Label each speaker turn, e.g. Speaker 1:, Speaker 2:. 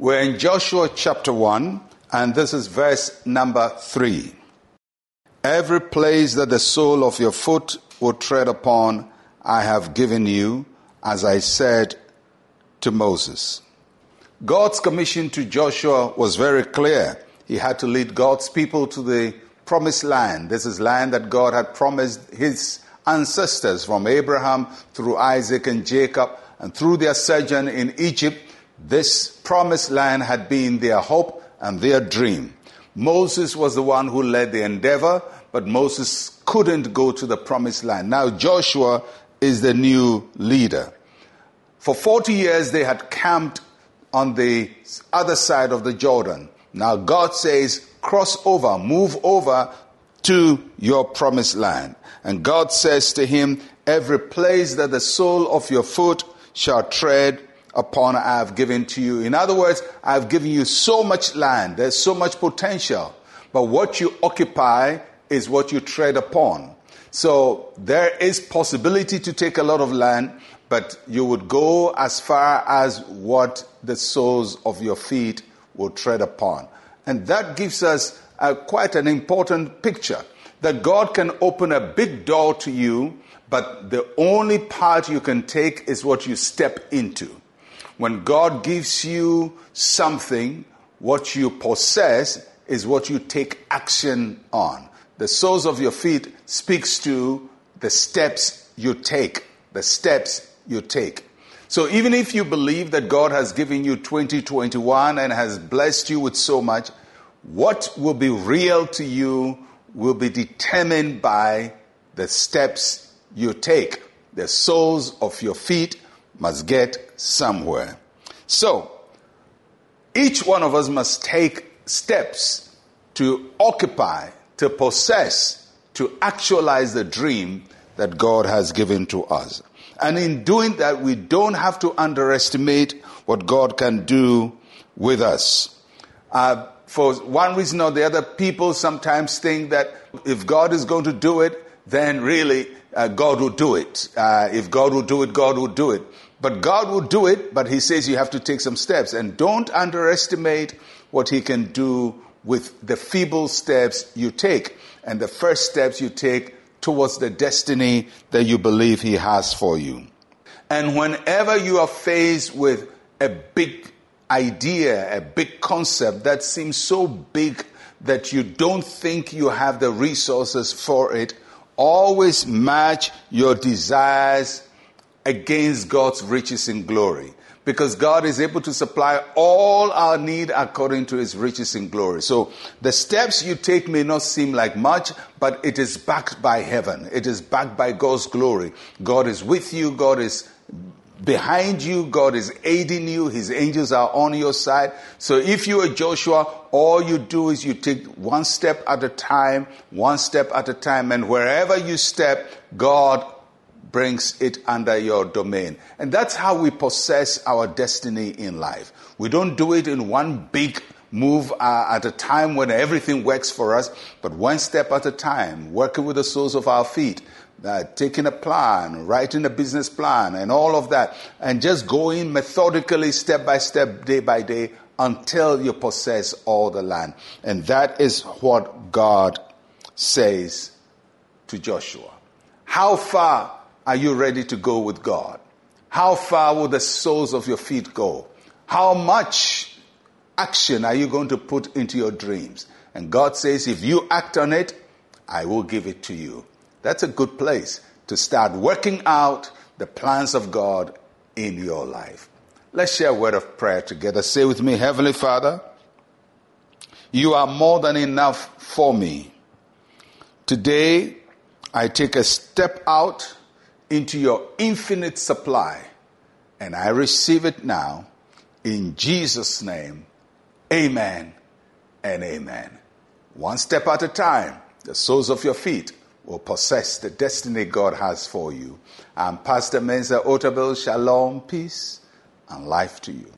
Speaker 1: We're in Joshua chapter 1, and this is verse number 3. Every place that the sole of your foot will tread upon, I have given you, as I said to Moses. God's commission to Joshua was very clear. He had to lead God's people to the promised land. This is land that God had promised his ancestors from Abraham through Isaac and Jacob and through their sojourn in Egypt. This promised land had been their hope and their dream. Moses was the one who led the endeavor, but Moses couldn't go to the promised land. Now Joshua is the new leader. For 40 years they had camped on the other side of the Jordan. Now God says, cross over, move over to your promised land. And God says to him, every place that the sole of your foot shall tread upon I have given to you. In other words, I have given you so much land. There's so much potential. But what you occupy is what you tread upon. So there is possibility to take a lot of land, but you would go as far as what the soles of your feet will tread upon. And that gives us a, quite an important picture that God can open a big door to you, but the only part you can take is what you step into. When God gives you something, what you possess is what you take action on. The soles of your feet speaks to the steps you take, the steps you take. So even if you believe that God has given you 2021 and has blessed you with so much, what will be real to you will be determined by the steps you take. The soles of your feet must get somewhere. So, each one of us must take steps to occupy, to possess, to actualize the dream that God has given to us. And in doing that, we don't have to underestimate what God can do with us. Uh, for one reason or the other, people sometimes think that if God is going to do it, then really uh, God will do it. Uh, if God will do it, God will do it. But God will do it, but He says you have to take some steps. And don't underestimate what He can do with the feeble steps you take and the first steps you take towards the destiny that you believe He has for you. And whenever you are faced with a big idea, a big concept that seems so big that you don't think you have the resources for it, always match your desires against God's riches in glory. Because God is able to supply all our need according to his riches in glory. So the steps you take may not seem like much, but it is backed by heaven. It is backed by God's glory. God is with you. God is behind you. God is aiding you. His angels are on your side. So if you are Joshua, all you do is you take one step at a time, one step at a time, and wherever you step, God brings it under your domain. And that's how we possess our destiny in life. We don't do it in one big move uh, at a time when everything works for us, but one step at a time, working with the soles of our feet, uh, taking a plan, writing a business plan, and all of that, and just going methodically, step by step, day by day, until you possess all the land. And that is what God says to Joshua. How far are you ready to go with God? How far will the soles of your feet go? How much action are you going to put into your dreams? And God says, if you act on it, I will give it to you. That's a good place to start working out the plans of God in your life. Let's share a word of prayer together. Say with me, Heavenly Father, you are more than enough for me. Today, I take a step out into your infinite supply. And I receive it now in Jesus' name. Amen and amen. One step at a time, the soles of your feet will possess the destiny God has for you. I'm Pastor Mensa Otabil. Shalom, peace, and life to you.